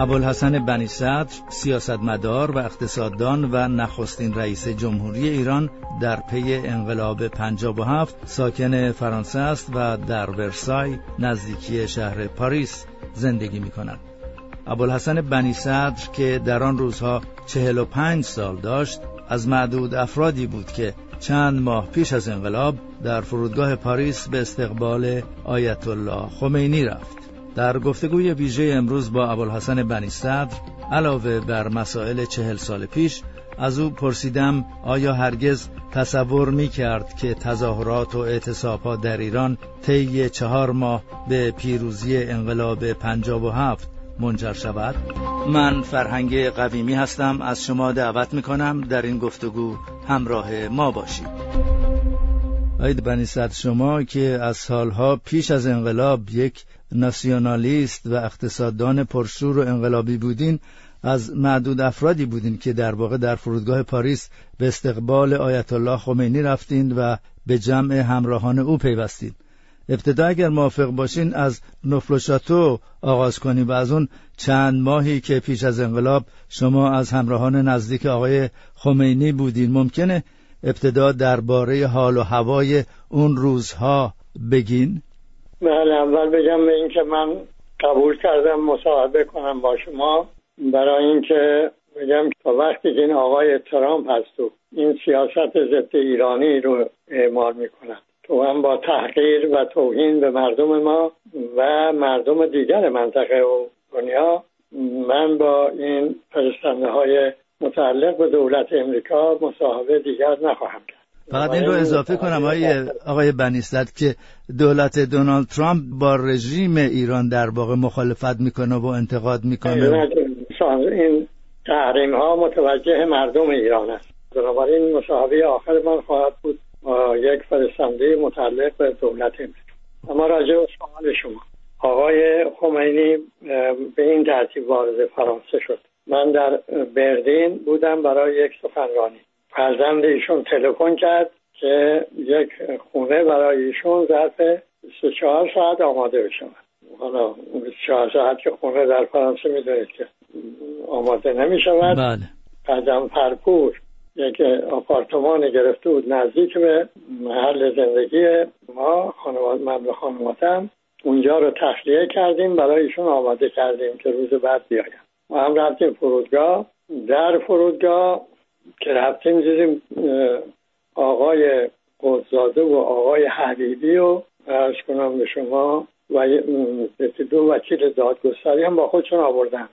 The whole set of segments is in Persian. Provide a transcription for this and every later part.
ابوالحسن بنی صدر سیاستمدار و اقتصاددان و نخستین رئیس جمهوری ایران در پی انقلاب 57 ساکن فرانسه است و در ورسای نزدیکی شهر پاریس زندگی می کند. ابوالحسن بنی صدر که در آن روزها 45 سال داشت از معدود افرادی بود که چند ماه پیش از انقلاب در فرودگاه پاریس به استقبال آیت الله خمینی رفت. در گفتگوی ویژه امروز با ابوالحسن بنی صدر علاوه بر مسائل چهل سال پیش از او پرسیدم آیا هرگز تصور می کرد که تظاهرات و اعتصابها در ایران طی چهار ماه به پیروزی انقلاب پنجاب و هفت منجر شود؟ من فرهنگ قویمی هستم از شما دعوت می کنم در این گفتگو همراه ما باشید آید بنی شما که از سالها پیش از انقلاب یک ناسیونالیست و اقتصاددان پرشور و انقلابی بودین از معدود افرادی بودین که در واقع در فرودگاه پاریس به استقبال آیت الله خمینی رفتین و به جمع همراهان او پیوستید. ابتدا اگر موافق باشین از نفل آغاز کنیم و از اون چند ماهی که پیش از انقلاب شما از همراهان نزدیک آقای خمینی بودین ممکنه ابتدا درباره حال و هوای اون روزها بگین؟ بله اول بگم به اینکه من قبول کردم مصاحبه کنم با شما. برای اینکه بگم تا وقتی این آقای ترامپ هست و این سیاست ضد ایرانی رو اعمال می‌کنن تو هم با تحقیر و توهین به مردم ما و مردم دیگر منطقه و دنیا من با این فرستنده های متعلق به دولت امریکا مصاحبه دیگر نخواهم کرد. فقط این رو اضافه کنم آقای, آقای بنیستد که دولت دونالد ترامپ با رژیم ایران در واقع مخالفت می‌کنه و انتقاد می‌کنه. این تحریم ها متوجه مردم ایران است. بنابراین مصاحبه آخر من خواهد بود با یک فرستنده متعلق به دولت امریکا اما راجع به سوال شما. آقای خمینی به این ترتیب وارد فرانسه شد. من در بردین بودم برای یک سخنرانی. فرزند ایشون تلفن کرد که یک خونه برای ایشون ظرف 24 ساعت آماده بشود حالا 24 ساعت که خونه در فرانسه می‌دونید که آماده نمی شود بله. قدم پرپور یک آپارتمان گرفته بود نزدیک به محل زندگی ما خانواد من به خانوادم. اونجا رو تخلیه کردیم برای ایشون آماده کردیم که روز بعد بیایم. ما هم رفتیم فرودگاه. در فرودگاه که رفتیم دیدیم آقای قدزاده و آقای حبیبی و ارز کنم به شما و دو وکیل دادگستری هم با خودشون آوردن.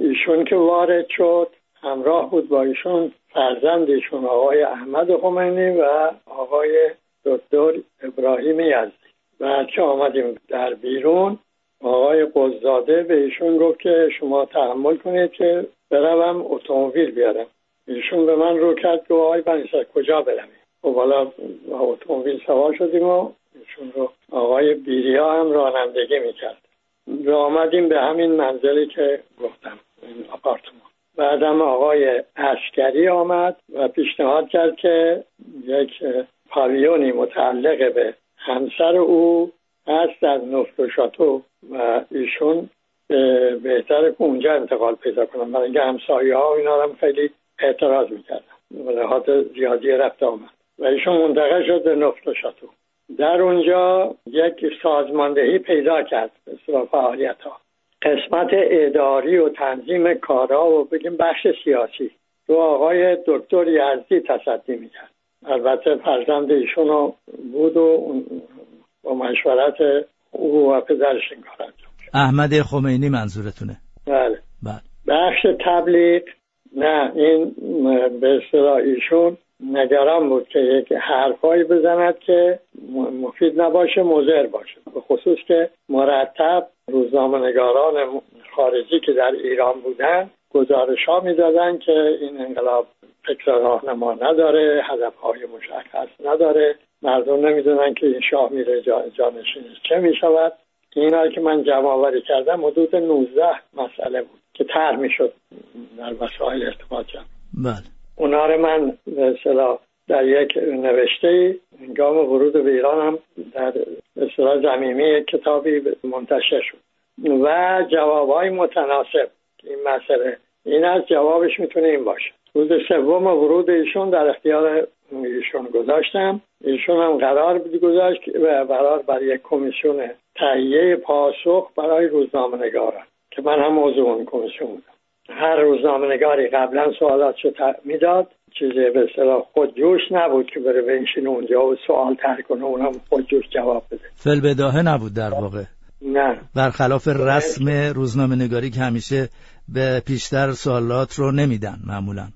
ایشون که وارد شد همراه بود با ایشون فرزند ایشون آقای احمد خمینی و آقای دکتر ابراهیم یزدی. و که آمدیم در بیرون آقای قزاده به ایشون گفت که شما تحمل کنید که بروم اتومبیل بیارم. ایشون به من رو کرد که آقای بنیسر کجا برم؟ خب حالا اتومبیل سوار شدیم و ایشون رو آقای بیریا هم رانندگی می‌کرد. و آمدیم به همین منزلی که گفتم این آپارتمان. بعدم آقای اشکری آمد و پیشنهاد کرد که یک پاویونی متعلق به همسر او هست از نفت و شاتو و ایشون بهتره که اونجا انتقال پیدا کنم. برای اینکه همسایه ها و اینا هم خیلی اعتراض می‌کردن لحاظ زیادی رفت آمد. و ایشون منتقل شد به نفت و شاتو. در اونجا یک سازماندهی پیدا کرد به فعالیت ها قسمت اداری و تنظیم کارا و بگیم بخش سیاسی. رو آقای دکتر یزدی تصدی می‌کرد. البته فرزند ایشون بود و با مشورت او و پدرش این کار احمد خمینی منظورتونه. بله. بله. بخش تبلیغ نه این به اصطلاح ایشون نگران بود که یک حرفایی بزند که مفید نباشه مضر باشه. به خصوص که مرتب روزنامه نگاران خارجی که در ایران بودن گزارش ها می‌دادن که این انقلاب فکر راهنما نداره هدف های مشخص نداره. مردم نمی‌دونن که این شاه میره جانشینش چه می‌شود. اینا که من جمع آوری کردم حدود 19 مسئله بود. که طرح می‌شد در وسایل ارتباط جمع. بله. اونا رو من به در یک نوشته انگام ورود به ایران هم در اصطلاح زمینی کتابی منتشر شد. و جوابهای متناسب این مسئله. این از جوابش می‌تونه این باشه. روز سوم ورود ایشون در اختیار ایشون گذاشتم. ایشون هم قرار بود گذاشت و قرار برای یک کمیسیون تهیه پاسخ برای روزنامه نگارن که من هم موضوع اون کمیسیون بودم. هر روزنامه نگاری قبلا سوالاتشو می‌داد. چیزی به اصطلاح خودجوش نبود که بره بنشین اونجا و سوال تر کنه اونم خودجوش جواب بده. فل بداهه نبود در واقع. نه. برخلاف رسم روزنامه نگاری که همیشه به پیشتر سوالات رو نمیدن معمولا.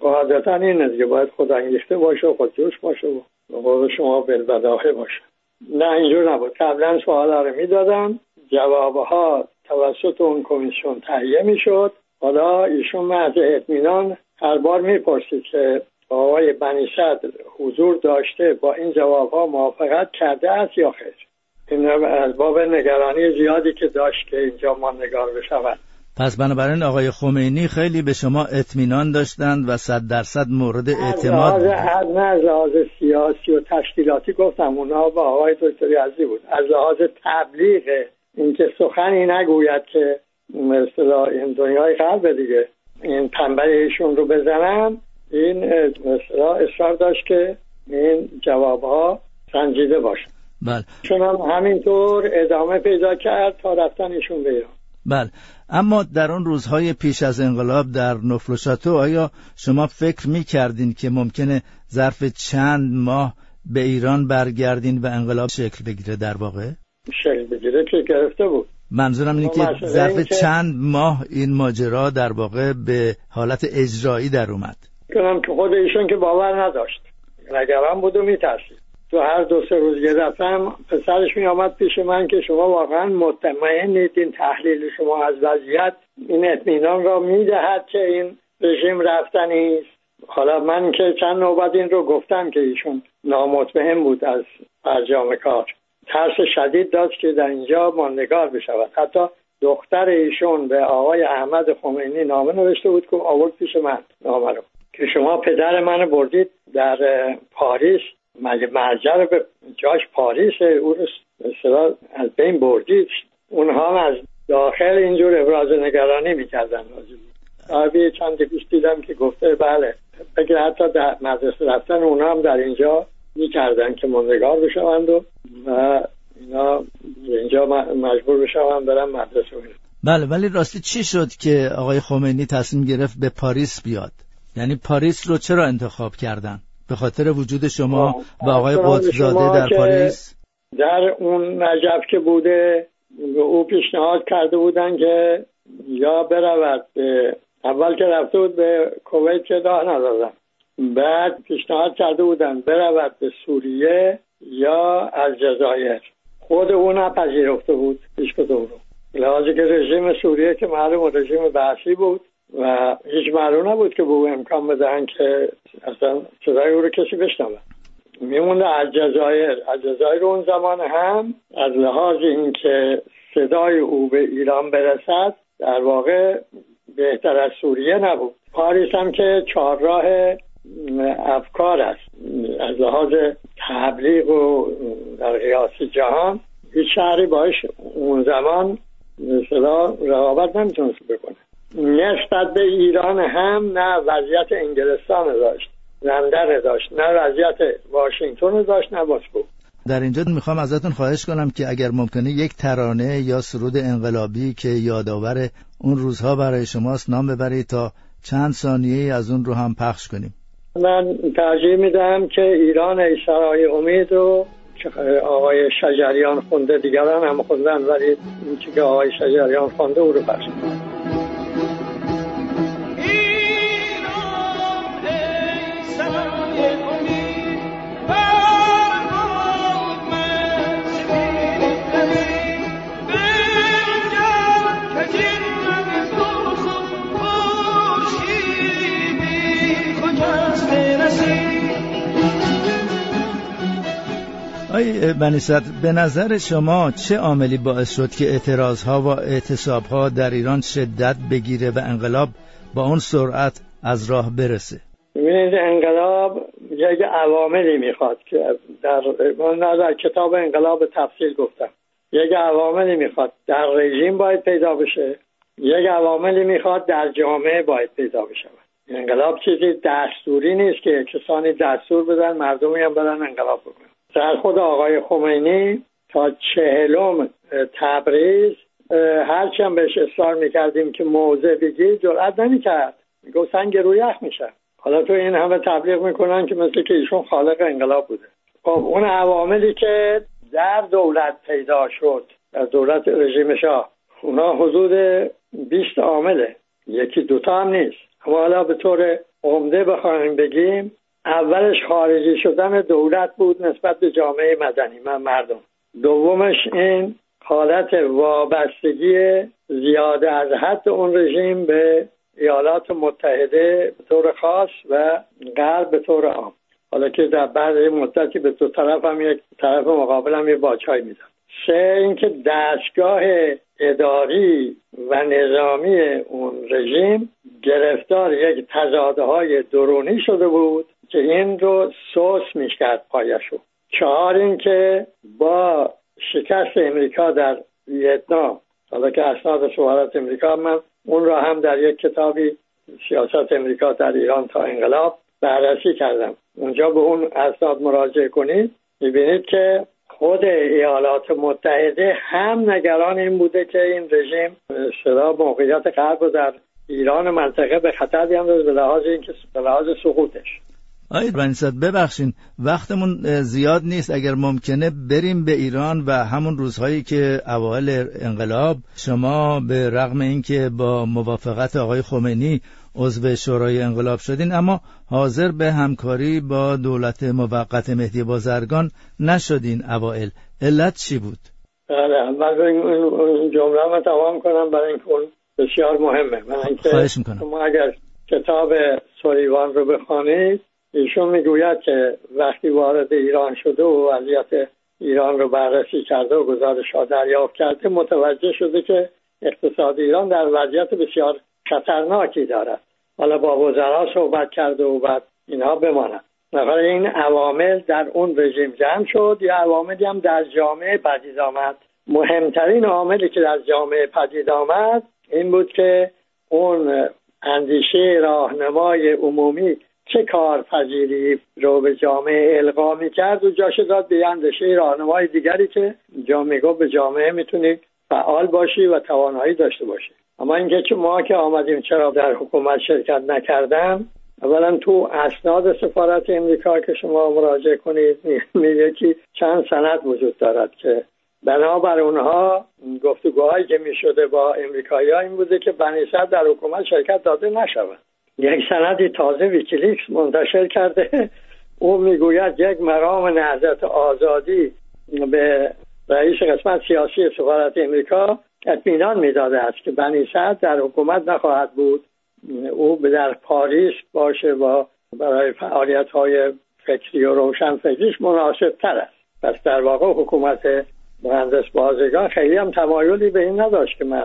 قاعدتا اینه دیگه باید خود انگیخته باشه و خودجوش باشه و قول شما بداهه باشه. نه اینجور نبود. قبلا سوال رو می‌دادن. جوابها توسط اون کمیسیون تهیه می‌شد. حالا ایشون محض اطمینان هر بار می‌پرسید که آقای بنی صدر حضور داشته با این جواب ها موافقت کرده است یا خیر؟ این از باب نگرانی زیادی که داشت که اینجا ما نگار بشود. پس بنابراین آقای خمینی خیلی به شما اطمینان داشتند و صد درصد مورد اعتماد از لحاظ سیاسی و تشکیلاتی گفتم اونا با آقای دکتری عزیزی بود. از لحاظ تبلیغ اینکه سخنی نگوید که مثلا این دنیای قلب دیگه. این پنبه ایشون رو بزنم. این مثلا اصرار داشت که این جواب ها سنجیده باشه بله. چون هم همینطور ادامه پیدا کرد تا رفتن ایشون به ایران. بله. اما در اون روزهای پیش از انقلاب در نفل آیا شما فکر می کردین که ممکنه ظرف چند ماه به ایران برگردین و انقلاب شکل بگیره در واقع؟ شکل بگیره که گرفته بود. منظورم اینه که ظرف چند ماه این ماجرا در واقع به حالت اجرایی در اومد. کنم که خود ایشون که باور نداشت. نگران بود و میترسید. تو هر دو سه روز یه دفعه پسرش می آمد پیش من که شما واقعا مطمئنید این تحلیل شما از وضعیت این اطمینان را می‌دهد که این رژیم رفتنی است. حالا من که چند نوبت این رو گفتم که ایشون نامطمئن بود از فرجام کار. ترس شدید داشت که در اینجا ماندگار بشود. حتی دختر ایشون به آقای احمد خمینی نامه نوشته بود که آورد پیش من نامه رو. که شما پدر من بردید در پاریس. مرجع رو به جاش پاریس او رو از بین بردید؟ اونها از داخل اینجور ابراز نگرانی می‌کردن. آبی چند دیدم که گفته بله بگه حتی در مدرسه رفتن اونها هم در اینجا می‌کردن که مندگار بشوند و اینا اینجا مجبور بشوند برن مدرسه بله ولی راستی چی شد که آقای خمینی تصمیم گرفت به پاریس بیاد؟ یعنی پاریس رو چرا انتخاب کردن؟ به خاطر وجود شما و آقای قطبزاده در پاریس؟ در اون نجف که بوده به او پیشنهاد کرده بودن که یا برود به اول که رفته بود به کویت که راه ندادن. بعد پیشنهاد کرده بودن برود به سوریه یا الجزایر خود او نپذیرفته بود هیچ کدوم رو. لحاظی که رژیم سوریه که معلوم رژیم بحثی بود و هیچ معلوم نبود که به او امکان بدهن که اصلا صدای او رو کسی بشنوه. میمونده الجزایر الجزایر اون زمان هم از لحاظ اینکه صدای او به ایران برسد در واقع بهتر از سوریه نبود. پاریس هم که چهارراه افکار است. از لحاظ تبلیغ و در قیاس جهان هیچ شهری باش اون زمان مثلا رقابت نمی‌تونست بکنه. نسبت به ایران هم نه وضعیت انگلستان داشت لندن داشت نه وضعیت واشنگتن داشت نه مسکو. در اینجا می‌خوام ازتون خواهش کنم که اگر ممکنه یک ترانه یا سرود انقلابی که یادآور اون روزها برای شماست نام ببرید تا چند ثانیه از اون رو هم پخش کنیم. من ترجیح میدم که ایران ای سرای امید و آقای شجریان خونده دیگران هم خوندن ولی این که آقای شجریان خونده او رو پخش آی بنیصد به نظر شما چه عاملی باعث شد که اعتراضها و اعتصابها در ایران شدت بگیره و انقلاب با اون سرعت از راه برسه؟ ببینید انقلاب یک عواملی می‌خواد که در من در کتاب انقلاب تفصیل گفتم. یک عواملی می‌خواد در رژیم باید پیدا بشه. یک عواملی می‌خواد در جامعه باید پیدا بشه. انقلاب چیزی دستوری نیست که کسانی دستور بدن مردمی هم بدن انقلاب بکنن. در خود آقای خمینی تا چهلم تبریز هرچی بهش اصرار می‌کردیم که موضع بگی جرأت نمی‌کرد. میگو سنگ رو یخ میشه. حالا تو این همه تبلیغ می‌کنن که مثل که ایشون خالق انقلاب بوده. خب اون عواملی که در دولت پیدا شد در دولت رژیم شاه اونا حدود 20 عامله. یکی دوتا هم نیست. اما حالا به طور عمده بخوایم بگیم اولش خارجی شدن دولت بود نسبت به جامعه مدنی من مردم. دومش این حالت وابستگی زیاده از حد اون رژیم به ایالات متحده به طور خاص و غرب به طور عام. حالا که در بعد مدتی به دو طرف هم یک طرف مقابل هم یه باچای میدن سه اینکه دستگاه اداری و نظامی اون رژیم گرفتار یک تزاده های درونی شده بود. که این رو سوس میشکرد پایشو. چهار اینکه با شکست امریکا در ویتنام حالا که اسناد شوهرات امریکا من اون را هم در یک کتابی سیاست امریکا در ایران تا انقلاب بررسی کردم. اونجا به اون اسناد مراجعه کنید می‌بینید که خود ایالات متحده هم نگران این بوده که این رژیم صدا موقعیت غرب در ایران منطقه به خطر بیاندازه به لحاظ اینکه به لحاظ سقوطش. آید بنیصد ببخشین وقتمون زیاد نیست. اگر ممکنه بریم به ایران و همون روزهایی که اوایل انقلاب شما به رغم اینکه با موافقت آقای خمینی عضو شورای انقلاب شدین اما حاضر به همکاری با دولت موقت مهدی بازرگان نشدین اوائل علت چی بود؟ بله اول این جمله رو تمام کنم. برای اینکه اون بسیار مهمه. من اینکه خواهش می‌کنم. شما اگر کتاب سلیوان رو بخوانید ایشون می‌گوید که وقتی وارد ایران شده و وضعیت ایران رو بررسی کرده و گزارش ها دریافت کرده متوجه شده که اقتصاد ایران در وضعیت بسیار خطرناکی دارد. حالا با وزرا صحبت کرده و بعد اینها بماند. نفر این عوامل در اون رژیم جمع شد. یا عواملی هم در جامعه پدید آمد. مهمترین عاملی که در جامعه پدید آمد این بود که اون اندیشه راهنمای عمومی چه کارپذیری رو به جامعه القا می کرد و جاش داد به اندیشه راهنمای دیگری که جامعه گفت به جامعه می‌تونی فعال باشی و توانایی داشته باشی. اما اینکه چه ما که آمدیم چرا در حکومت شرکت نکردم اولا تو اسناد سفارت امریکا که شما مراجعه کنید میگه که چند سند وجود دارد که بنابر اونها گفتگوهایی که می‌شده با امریکایی این بوده که بنیصد در حکومت شرکت داده نشود. یک سندی تازه ویکیلیکس منتشر کرده. او می‌گوید یک مرام نهضت آزادی به رئیس قسمت سیاسی سفارت امریکا اطمینان می‌داده است که بنی سعد در حکومت نخواهد بود. او به در پاریس باشه با برای فعالیت های فکری و روشن فکریش مناسب تر است. پس در واقع حکومت مهندس بازگان خیلی هم تمایلی به این نداشت که من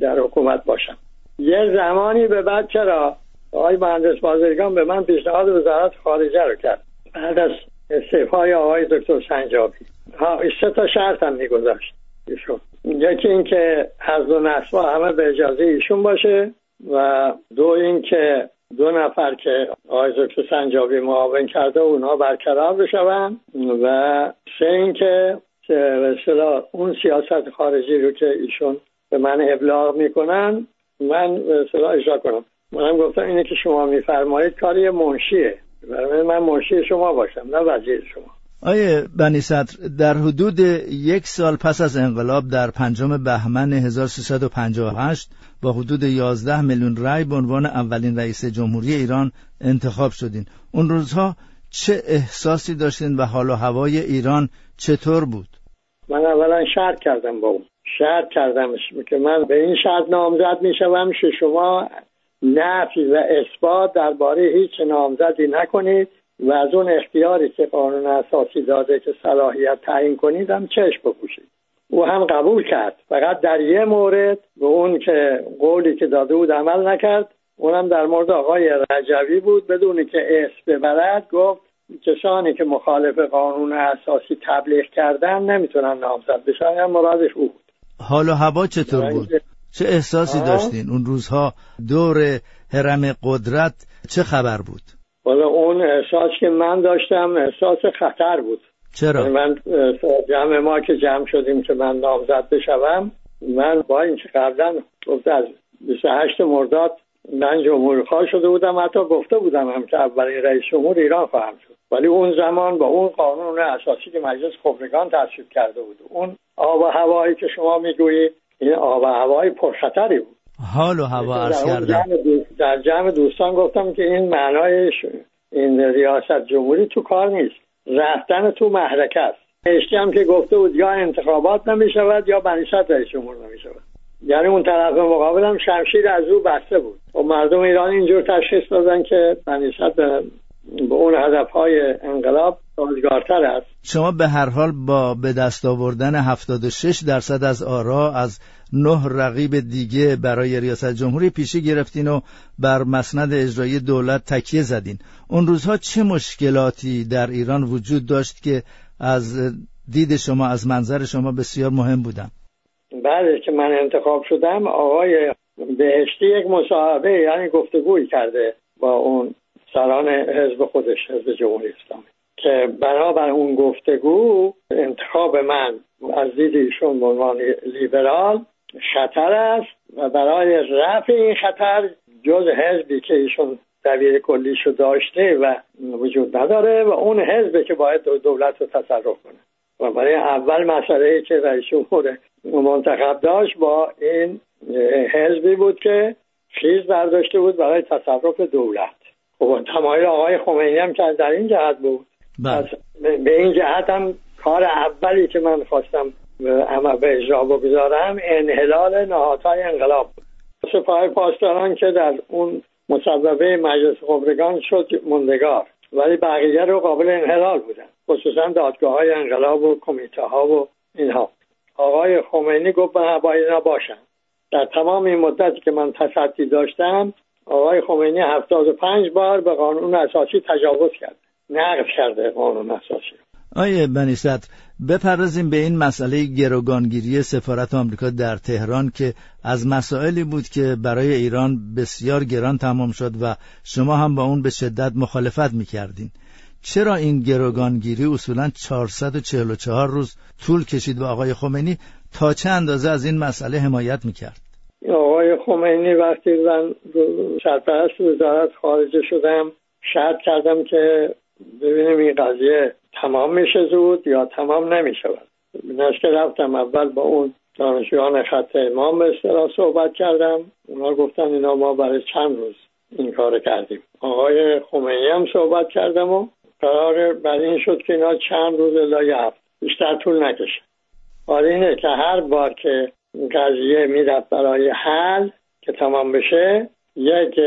در حکومت باشم. یه زمانی به بعد چرا آقای مهندس بازرگان به من پیشنهاد وزارت خارجه رو کرد. بعد از استعفای آقای دکتر سنجابی. ها سه تا شرط هم میگذاشت. ایشون. یکی اینکه از دو نسبا همه به اجازه ایشون باشه و دو اینکه دو نفر که آقای دکتر سنجابی معاون کرده اونها برقرار بشون و سه اینکه به اون سیاست خارجی رو که ایشون به من ابلاغ می‌کنن من به اجرا کنم. منم گفتم اینه که شما میفرمایید کاری منشیه. برای من منشی شما باشم نه وزیر شما. آیه بنی صدر در حدود یک سال پس از انقلاب در پنجم بهمن 1358 با حدود 11 میلیون رای به عنوان اولین رئیس جمهوری ایران انتخاب شدین. اون روزها چه احساسی داشتین و حال و هوای ایران چطور بود؟ من اولا شرط کردم با اون. شرط کردم که من به این شرط نامزد می‌شوم که شما نفی و اثبات درباره هیچ نامزدی نکنید و از اون اختیاری که قانون اساسی داده که صلاحیت تعیین کنید هم چشم بپوشید. او هم قبول کرد. فقط در یه مورد به اون که قولی که داده بود عمل نکرد اونم در مورد آقای رجوی بود. بدونی که اسم ببرد گفت کسانی که مخالف قانون اساسی تبلیغ کردن نمی‌تونن نامزد بشن یا مرادش او بود. حال و هوا چطور بود؟ چه احساسی داشتین؟ اون روزها دور حرم قدرت چه خبر بود؟ والا اون احساس که من داشتم احساس خطر بود. چرا؟ یعنی من جمع ما که جمع شدیم که من نامزد بشوم من با اینکه قبلا گفته از 28 مرداد من جمهوری خواه شده بودم حتی گفته بودم هم که اولین رئیس جمهور ایران خواهم شد. ولی اون زمان با اون قانون اساسی که مجلس خبرگان تصویب کرده بود. اون آب و هوایی که شما می‌گویید این آب و هوای پرخطری بود. حال و هوا عرض کردم. در جمع دوستان گفتم که این معنای این ریاست جمهوری تو کار نیست. رفتن تو محرکه است. اشتی هم که گفته بود یا انتخابات نمی شود یا بنیست رئیس جمهور نمی شود یعنی اون طرف مقابل هم شمشیر از او بسته بود. و مردم ایران اینجور تشخیص دادن که بنیست به اون هدف های انقلاب سازگارتر است. شما به هر حال با به دست آوردن 76 درصد از آرا از نه رقیب دیگه برای ریاست جمهوری پیشی گرفتین و بر مسند اجرایی دولت تکیه زدین. اون روزها چه مشکلاتی در ایران وجود داشت که از دید شما از منظر شما بسیار مهم بودن؟ بعد که من انتخاب شدم آقای بهشتی یک مصاحبه یعنی گفتگویی کرده با اون سران حزب خودش حزب جمهوری اسلامی. که بنابر اون گفتگو انتخاب من از دید ایشون به عنوان لیبرال خطر است و برای رفع این خطر جز حزبی که ایشون دبیر کلیشو داشته و وجود نداره و اون حزبی که باید دولت رو تصرف کنه. و برای اول مسئله که رئیس جمهور منتخب داشت با این حزبی بود که خیز برداشته بود برای تصرف دولت. تمایل آقای خمینی هم که در این جهت بود. بله. به این جهت هم کار اولی که من خواستم اما به اجرا بگذارم انحلال نهادهای انقلاب بود. سپاه پاسداران که در اون مصوبه مجلس خبرگان شد مندگار ولی بقیه رو قابل انحلال بودن. خصوصا دادگاه های انقلاب و کمیته ها و اینها. آقای خمینی گفت من باید اینا باشن در تمام این مدتی که من تصدی داشتم آقای خمینی هفتاد و پنج بار به قانون اساسی تجاوز کرد. نقض کرده قانون اساسی. آیه بنی بپردازیم به این مسئله گروگانگیری سفارت آمریکا در تهران که از مسائلی بود که برای ایران بسیار گران تمام شد و شما هم با اون به شدت مخالفت می‌کردین. چرا این گروگانگیری اصولا 444 روز طول کشید و آقای خمینی تا چه اندازه از این مسئله حمایت می‌کرد؟ آقای خمینی وقتی من سرپرست وزارت خارجه شدم شرط کردم که ببینیم این قضیه تمام میشه زود یا تمام نمی‌شود که رفتم اول با اون دانشجویان خط امام به اصطلاح صحبت کردم. اونا گفتن اینا ما برای چند روز این کار کردیم. آقای خمینی هم صحبت کردم و قرار بر این شد که اینا چند روز الا یه هفت. بیشتر طول نکشه. حالا اینه که هر بار که قضیه می‌رفت برای حل که تمام بشه. یک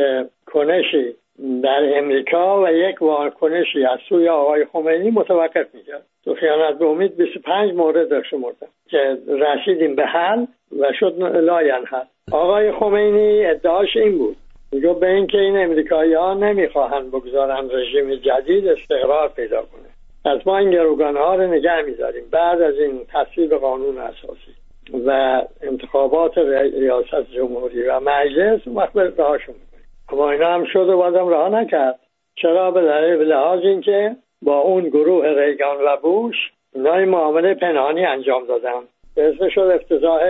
کنشی در امریکا و یک واکنشی از سوی آقای خمینی متوقف می‌کرد. تو خیانت به امید 25 مورد شمردم که رسیدیم به حل و شد لاین حل. آقای خمینی ادعاش این بود. میگو به اینکه این امریکایی ها نمی‌خواهند بگذارن رژیم جدید استقرار پیدا کنه. از ما این گروگان ها رو نگه میداریم. بعد از این تصویب قانون اساسی. و انتخابات ریاست جمهوری و مجلس وقت به راهشون اما اینا هم شد و بازم راه نکرد. چرا؟ به لحاظ اینکه با اون گروه ریگان و بوش اینا معامله پنهانی انجام دادن. اسم شد افتضاح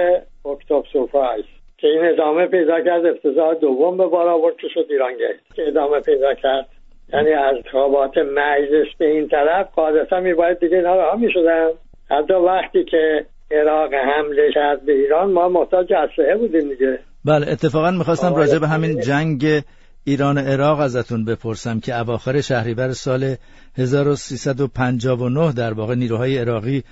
اکتوب سورپرایز که این ادامه پیدا کرد. افتضاح دوم به بار آورد که شد ایران گیت که ادامه پیدا کرد. یعنی از انتخابات مجلس به این طرف قاعدتا میباید دیگه اینا راه می‌شدن. حتی وقتی که عراق حمله کرد به ایران ما محتاج اسلحه بودیم دیگه. بله اتفاقا می‌خواستم راجع به همین جنگ ایران عراق ازتون بپرسم که اواخر شهریور سال 1359 در واقع نیروهای عراقی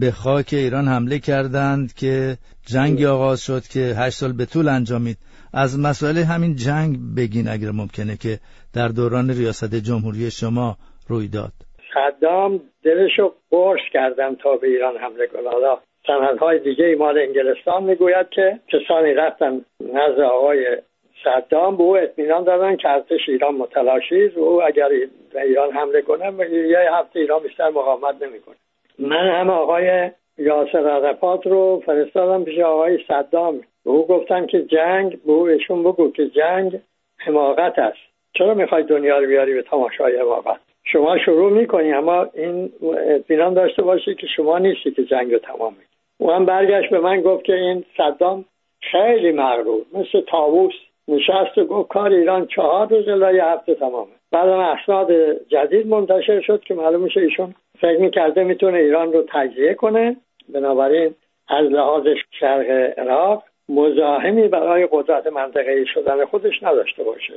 به خاک ایران حمله کردند که جنگی آغاز شد که هشت سال به طول انجامید. از مسئله همین جنگ بگین اگر ممکنه که در دوران ریاست جمهوری شما روی داد. صدام دلشو قرص کردم تا به ایران حمله کنه حالا سندهای دیگه مال انگلستان می‌گوید که کسانی رفتن نزد آقای صدام به او اطمینان دادن که ارتش ایران متلاشی و او اگر به ایران حمله کنه یه هفته ایران بیشتر مقاومت نمی‌کنه. من هم آقای یاسر عرفات رو فرستادم پیش آقای صدام. به او گفتم که جنگ به او ایشون بگو که جنگ حماقت است. چرا می‌خوای دنیا رو بیاری به تماشای حماقت؟ شما شروع می‌کنی اما این اطمینان داشته باشی که شما نیستی که جنگ رو تمام می او هم برگشت به من گفت که این صدام خیلی مغرور مثل تاووس نشست و گفت کار ایران چهار روز الا یه هفته تمامه. بعدم اسناد جدید منتشر شد که معلوم میشه ایشون فکر می‌کرده می‌تونه ایران رو تجزیه کنه. بنابراین از لحاظ شرق عراق مزاحمی برای قدرت منطقه شدن خودش نداشته باشه.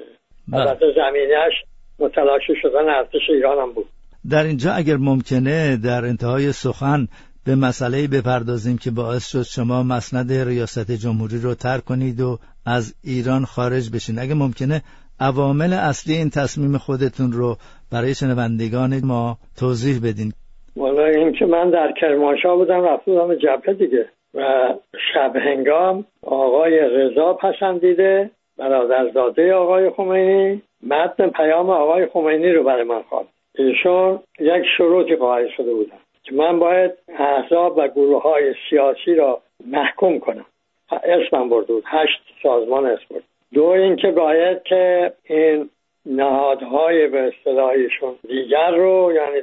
بله. البته زمینش متلاشی شدن ارتش ایران هم بود. در اینجا اگر ممکنه در انتهای سخن به مسئله بپردازیم که باعث شد شما مسند ریاست جمهوری رو ترک کنید و از ایران خارج بشین. اگه ممکنه عوامل اصلی این تصمیم خودتون رو برای شنوندگان ما توضیح بدین. والا این که من در کرمانشاه بودم رفتم جبهه دیگه و شب هنگام آقای رضا پسندیده برادرزاده آقای خمینی متن پیام آقای خمینی رو برای من خواند ایشون یک شروطی قائل شده بودن. که من باید احزاب و گروه های سیاسی را محکوم کنم. اسمم برده بود. هشت سازمان اسم برد دو اینکه باید که این نهادهای به اصطلاحیشون دیگر رو یعنی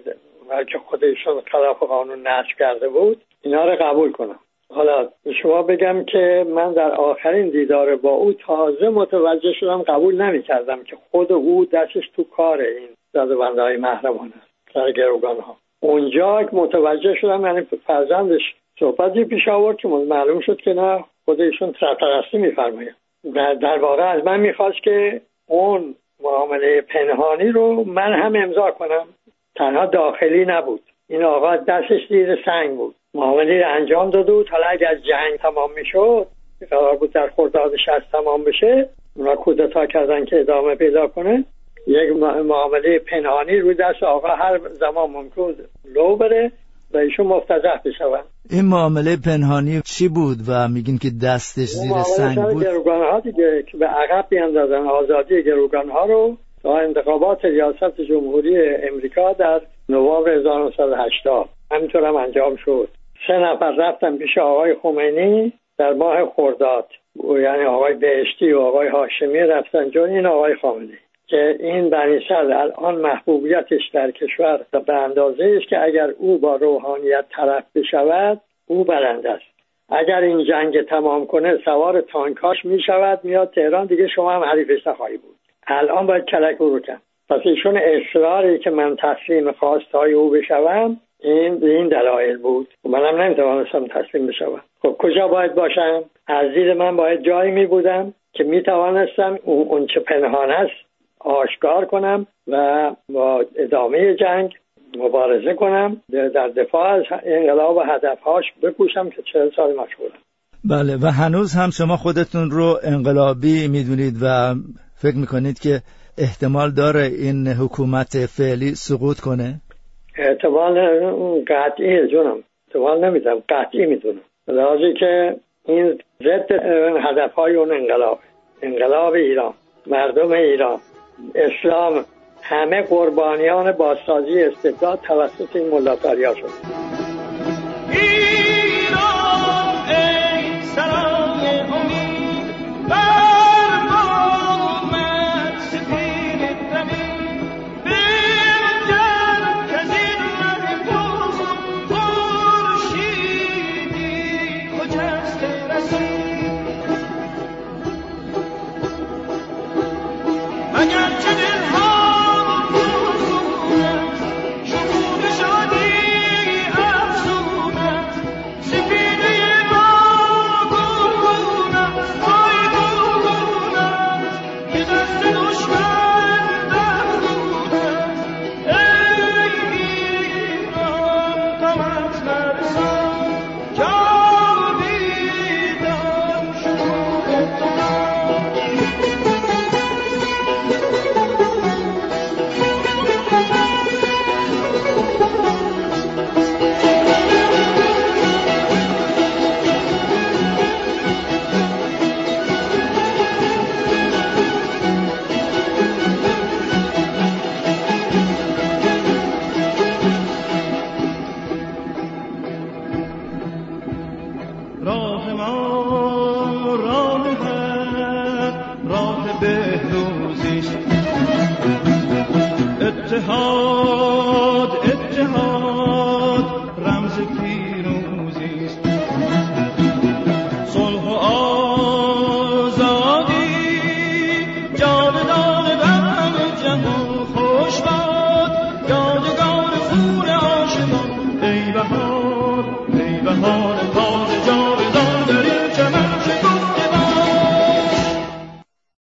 که خودشون خلاف قانون نشر کرده بود اینا رو قبول کنم. حالا شما بگم که من در آخرین دیدار با او تازه متوجه شدم قبول نمی کردم که خود او دستش تو کار این زده های محرمان است در گروگان ها اونجا متوجه شدم یعنی فرزندش صحبتی پیش آورد که معلوم شد که نه خود ایشون سرپرستی میفرماید. در واقع از من می‌خواست که اون معامله پنهانی رو من هم امضا کنم. تنها داخلی نبود. این آقا دستش زیر سنگ بود. معامله انجام داده بود. حالا اگر جنگ تمام می‌شد قرار بود در خرداد شست تمام بشه اونا کودتا کردن که ادامه پیدا کنه. یک معامله پنهانی روی دست آقا هر زمان ممکن لو بره و ایشون مفتزه بشون این معامله پنهانی چی بود و میگین که دستش زیر سنگ بود؟ گروگان ها دیگه که به عقب بیاندازن آزادی گروگان ها رو تا انتخابات ریاست جمهوری امریکا در نوامبر 1980 همینطور هم انجام شد. سه نفر رفتن پیش آقای خمینی در ماه خرداد. یعنی آقای بهشتی و آقای هاشمی رفتن جون این آقای خامنه‌ای که این بنی الان محبوبیتش در کشور به اندازه است که اگر او با روحانیت طرف بشود او برنده است. اگر این جنگ تمام کنه سوار تانکاش می شود میاد تهران دیگه شما هم حریفش نخواهی بود. الان باید کلک رو کن. پس ایشون اصراری که من تسلیم خواستهای او بشوم این به این دلایل بود. منم نمی‌توانستم تسلیم بشوم. خب کجا باید باشم؟ از دید من باید جایی می بودم که می توانستم اون چه پنهان است آشکار کنم و با ادامه جنگ مبارزه کنم. در دفاع از انقلاب و هدفهاش بکوشم که چه سال مشغولم بله و هنوز هم شما خودتون رو انقلابی می‌دونید و فکر می‌کنید که احتمال داره این حکومت فعلی سقوط کنه؟ احتمال قطعی جونم. احتمال نمیدم قطعی می‌دونم. لازم که این ضد هدف های اون انقلاب انقلاب ایران مردم ایران اسلام همه قربانیان بازسازی استبداد توسط این ملاتاریا شد.